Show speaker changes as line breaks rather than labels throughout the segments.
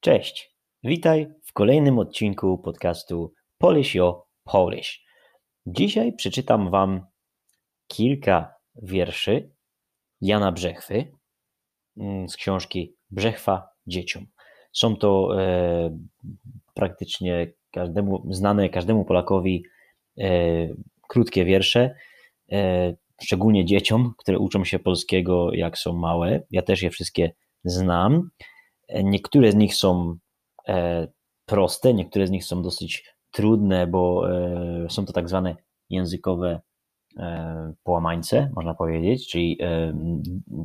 Cześć, witaj w kolejnym odcinku podcastu Polish Yo Polish. Dzisiaj przeczytam Wam kilka wierszy Jana Brzechwy mm, z książki Brzechwa dzieciom. Są to e, praktycznie każdemu, znane każdemu Polakowi e, krótkie wiersze, e, szczególnie dzieciom, które uczą się polskiego jak są małe. Ja też je wszystkie znam. Niektóre z nich są e, proste, niektóre z nich są dosyć trudne, bo e, są to tak zwane językowe e, połamańce, można powiedzieć, czyli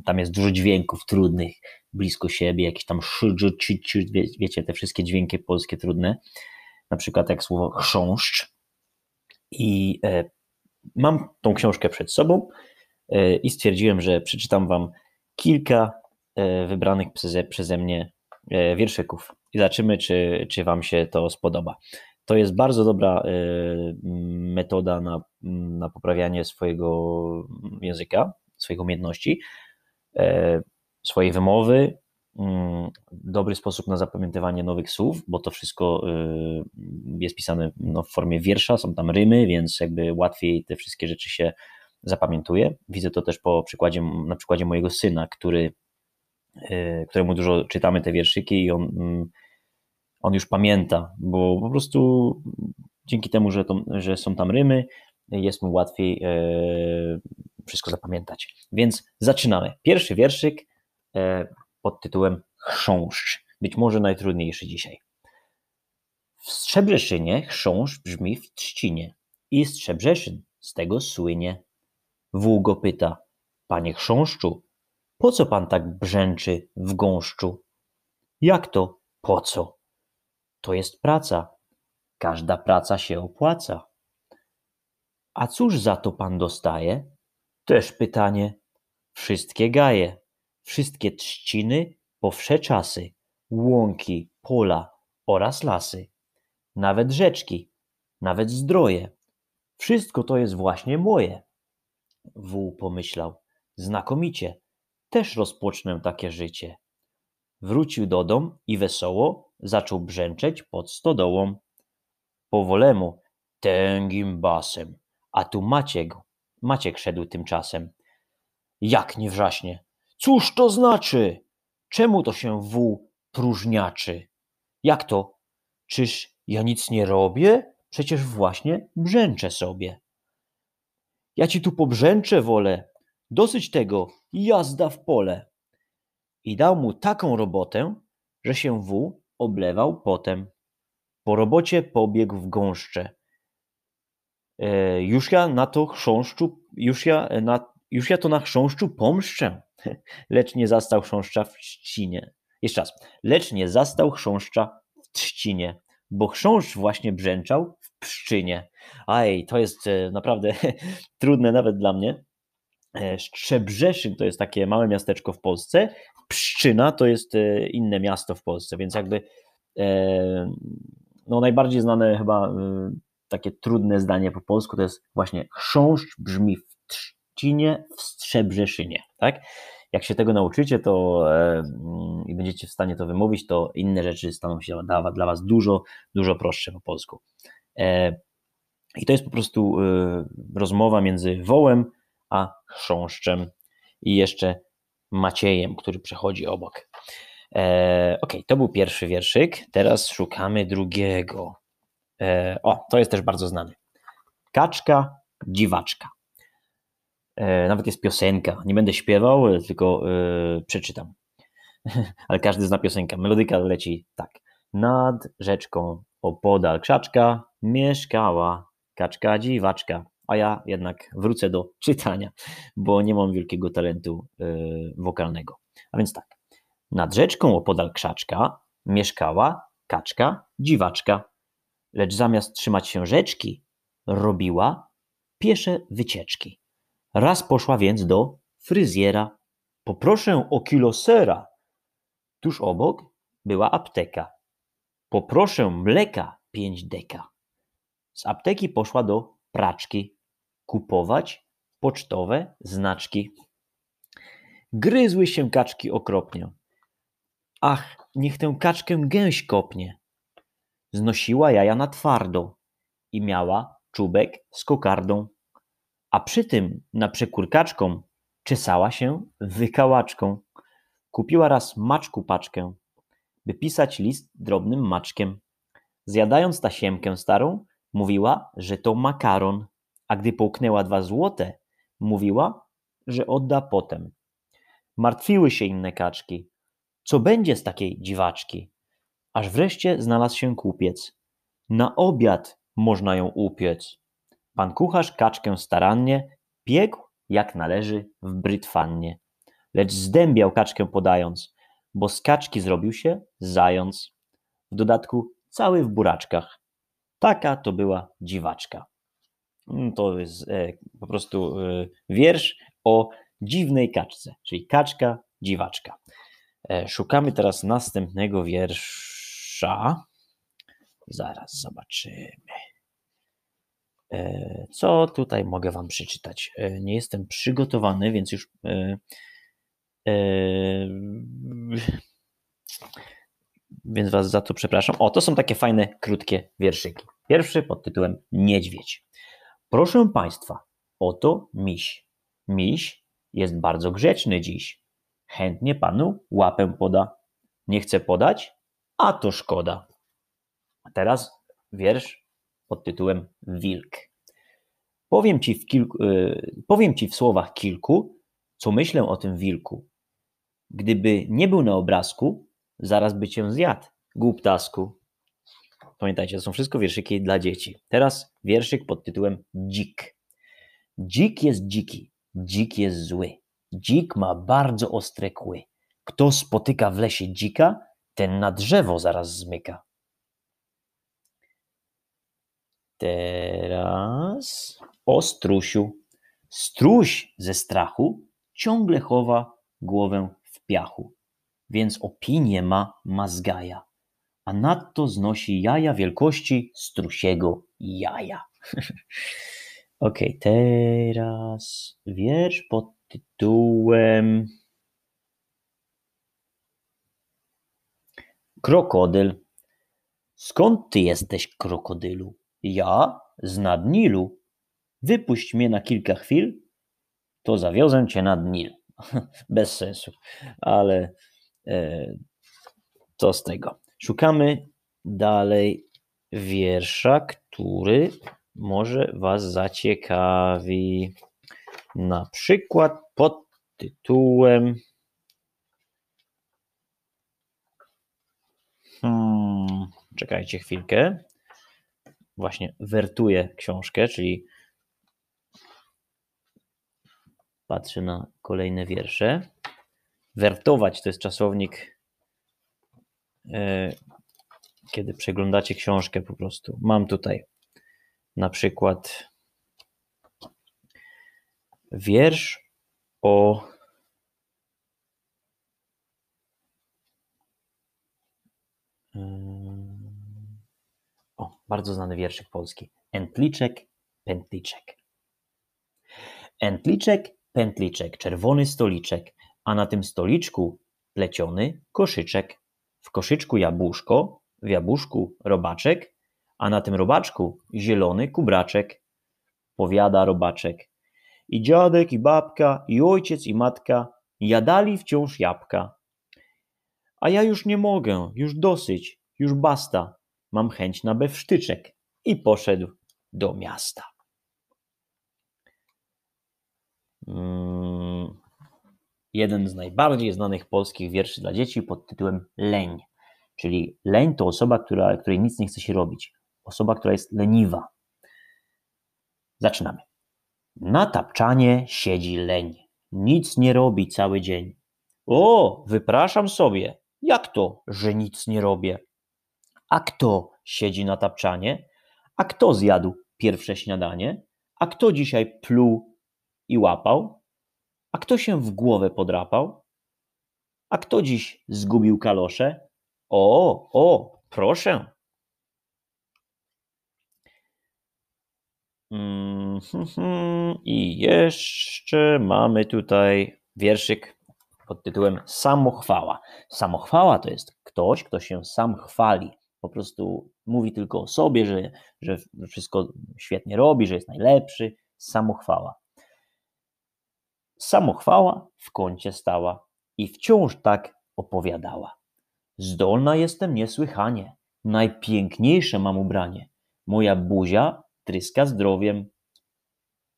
tam jest dużo dźwięków trudnych blisko siebie, jakieś tam szy, czy, czy, wiecie, te wszystkie dźwięki polskie trudne, na przykład jak słowo chrząszcz. I mam tą książkę przed sobą i stwierdziłem, że przeczytam wam kilka wybranych przeze, przeze mnie E, wierszyków i zobaczymy, czy, czy Wam się to spodoba. To jest bardzo dobra e, metoda na, na poprawianie swojego języka, swoich umiejętności, e, swojej wymowy, mm, dobry sposób na zapamiętywanie nowych słów, bo to wszystko jest pisane no, w formie wiersza, są tam rymy, więc jakby łatwiej te wszystkie rzeczy się zapamiętuje. Widzę to też po przykładzie, na przykładzie mojego syna, który któremu dużo czytamy te wierszyki i on, mm, on już pamięta, bo po prostu dzięki temu, że, to, że są tam rymy, jest mu łatwiej y, wszystko zapamiętać. Więc zaczynamy. Pierwszy wierszyk y, pod tytułem Chrząszcz. Być może najtrudniejszy dzisiaj. W Strzebrzeszynie chrząszcz brzmi w trzcinie i Strzebrzeszyn z tego słynie. Wół go pyta, panie chrząszczu, po co pan tak brzęczy w gąszczu? Jak to po co? To jest praca. Każda praca się opłaca. A cóż za to pan dostaje? Też pytanie. Wszystkie gaje, wszystkie trzciny po wsze czasy, łąki, pola oraz lasy, nawet rzeczki, nawet zdroje. Wszystko to jest właśnie moje. Wół pomyślał. Znakomicie też rozpocznę takie życie. Wrócił do dom i wesoło zaczął brzęczeć pod stodołą. Powolemu, tęgim basem, a tu Maciek, Maciek szedł tymczasem. Jak nie wrzaśnie? Cóż to znaczy? Czemu to się wół próżniaczy? Jak to? Czyż ja nic nie robię? Przecież właśnie brzęczę sobie. Ja ci tu pobrzęczę wolę, Dosyć tego, jazda w pole. I dał mu taką robotę, że się wół oblewał potem. Po robocie pobiegł w gąszcze. E, już ja na to chrząszczu, już ja, na, już ja to na chrząszczu pomszczę. Lecz nie zastał chrząszcza w trzcinie. Jeszcze raz. Lecz nie zastał chrząszcza w trzcinie, bo chrząszcz właśnie brzęczał w pszczynie. Aj, to jest e, naprawdę trudne nawet dla mnie. E, Szczebrzeszyn to jest takie małe miasteczko w Polsce, Pszczyna to jest e, inne miasto w Polsce, więc jakby e, no najbardziej znane chyba takie trudne zdanie po polsku to jest właśnie chrząszcz brzmi w trzcinie w Strzebrzeszynie, tak? Jak się tego nauczycie to mm, i będziecie w stanie to wymówić, to inne rzeczy staną się dla, dla Was dużo, dużo prostsze po polsku. I to jest po prostu rozmowa między wołem a chrząszczem i jeszcze Maciejem, który przechodzi obok. E, ok, to był pierwszy wierszyk. Teraz szukamy drugiego. E, o, to jest też bardzo znany. Kaczka, dziwaczka. E, nawet jest piosenka. Nie będę śpiewał, tylko e, przeczytam. Ale każdy zna piosenkę. Melodyka leci tak. Nad rzeczką opodal krzaczka mieszkała kaczka dziwaczka a ja jednak wrócę do czytania, bo nie mam wielkiego talentu yy, wokalnego. A więc tak. Nad rzeczką opodal krzaczka mieszkała kaczka dziwaczka, lecz zamiast trzymać się rzeczki, robiła piesze wycieczki. Raz poszła więc do fryzjera. Poproszę o kilo sera. Tuż obok była apteka. Poproszę mleka pięć deka. Z apteki poszła do praczki, kupować pocztowe znaczki. Gryzły się kaczki okropnie, Ach, niech tę kaczkę gęś kopnie. Znosiła jaja na twardo i miała czubek z kokardą, a przy tym na przekór kaczką czesała się wykałaczką. Kupiła raz maczku paczkę, by pisać list drobnym maczkiem. Zjadając tasiemkę starą, mówiła, że to makaron, a gdy połknęła dwa złote, mówiła, że odda potem. Martwiły się inne kaczki. Co będzie z takiej dziwaczki? Aż wreszcie znalazł się kupiec. Na obiad można ją upiec. Pan kucharz kaczkę starannie piekł jak należy w brytwannie. Lecz zdębiał kaczkę podając, bo z kaczki zrobił się zając. W dodatku cały w buraczkach. Taka to była dziwaczka. Mm, to jest e, po prostu e, wiersz o dziwnej kaczce, czyli kaczka, dziwaczka. E, szukamy teraz następnego wiersza. Zaraz zobaczymy. Co tutaj mogę Wam przeczytać? Nie jestem przygotowany, więc już. Więc Was za to przepraszam. O, to są takie fajne, krótkie wierszyki. Pierwszy pod tytułem Niedźwiedź. Proszę Państwa, oto miś. Miś jest bardzo grzeczny dziś. Chętnie Panu łapę poda. Nie chce podać? A to szkoda. Teraz wiersz pod tytułem Wilk. Powiem ci, w kilku, yy, powiem ci w słowach kilku, co myślę o tym wilku. Gdyby nie był na obrazku, zaraz by cię zjadł, głuptasku. Pamiętajcie, to są wszystko wierszyki dla dzieci. Teraz wierszyk pod tytułem Dzik. Dzik jest dziki, dzik jest zły. Dzik ma bardzo ostre kły. Kto spotyka w lesie dzika, ten na drzewo zaraz zmyka. Teraz o strusiu. Struś ze strachu ciągle chowa głowę w piachu, więc opinię ma mazgaja, a nadto znosi jaja wielkości strusiego jaja. ok, teraz wiersz pod tytułem Krokodyl. Skąd ty jesteś, krokodylu? Ja z nad Nilu. Wypuść mnie na kilka chwil, to zawiozę cię nad Nil. Bez sensu, ale e, co z tego. Szukamy dalej wiersza, który może Was zaciekawi. Na przykład pod tytułem. Hmm, czekajcie chwilkę właśnie wertuję książkę, czyli patrzę na kolejne wiersze. Wertować to jest czasownik, kiedy przeglądacie książkę po prostu. Mam tutaj na przykład wiersz o bardzo znany wierszyk polski. Entliczek, pętliczek. Entliczek, pętliczek, czerwony stoliczek, a na tym stoliczku pleciony koszyczek. W koszyczku jabłuszko, w jabłuszku robaczek, a na tym robaczku zielony kubraczek. Powiada robaczek. I dziadek, i babka, i ojciec, i matka jadali wciąż jabłka. A ja już nie mogę, już dosyć, już basta mam chęć na bewsztyczek i poszedł do miasta. Hmm. Jeden z najbardziej znanych polskich wierszy dla dzieci pod tytułem Leń. Czyli leń to osoba, która, której nic nie chce się robić. Osoba, która jest leniwa. Zaczynamy. Na tapczanie siedzi leń. Nic nie robi cały dzień. O, wypraszam sobie. Jak to, że nic nie robię? A kto siedzi na tapczanie? A kto zjadł pierwsze śniadanie? A kto dzisiaj pluł i łapał? A kto się w głowę podrapał? A kto dziś zgubił kalosze? O, o, proszę. I jeszcze mamy tutaj wierszyk pod tytułem Samochwała. Samochwała to jest ktoś, kto się sam chwali. Po prostu mówi tylko o sobie, że, że wszystko świetnie robi, że jest najlepszy. Samochwała. Samochwała w kącie stała i wciąż tak opowiadała. Zdolna jestem niesłychanie, najpiękniejsze mam ubranie. Moja buzia tryska zdrowiem.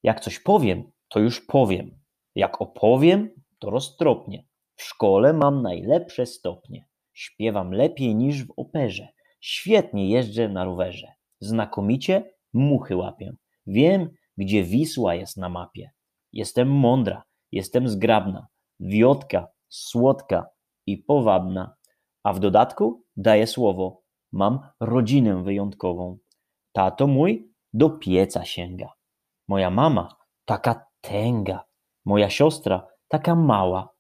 Jak coś powiem, to już powiem. Jak opowiem, to roztropnie. W szkole mam najlepsze stopnie. Śpiewam lepiej niż w operze. Świetnie jeżdżę na rowerze. Znakomicie muchy łapię. Wiem, gdzie Wisła jest na mapie. Jestem mądra, jestem zgrabna, wiotka, słodka i powabna. A w dodatku daję słowo, mam rodzinę wyjątkową. Tato mój do pieca sięga. Moja mama taka tęga. Moja siostra taka mała.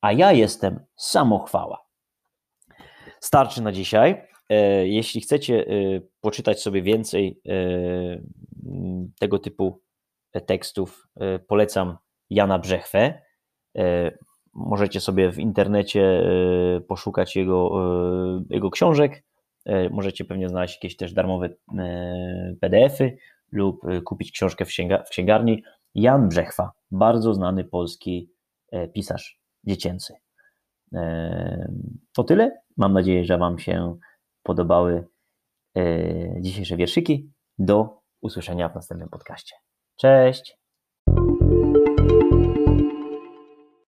A ja jestem samochwała. Starczy na dzisiaj. E, jeśli chcecie e, poczytać sobie więcej e, tego typu tekstów, polecam Jana Brzechwę. Możecie sobie w internecie poszukać jego, jego książek. Możecie pewnie znaleźć jakieś też darmowe PDFy lub kupić książkę w, w księgarni. Jan Brzechwa, bardzo znany polski pisarz dziecięcy. To tyle. Mam nadzieję, że Wam się podobały dzisiejsze wierszyki. Do usłyszenia w następnym podcaście. Cześć!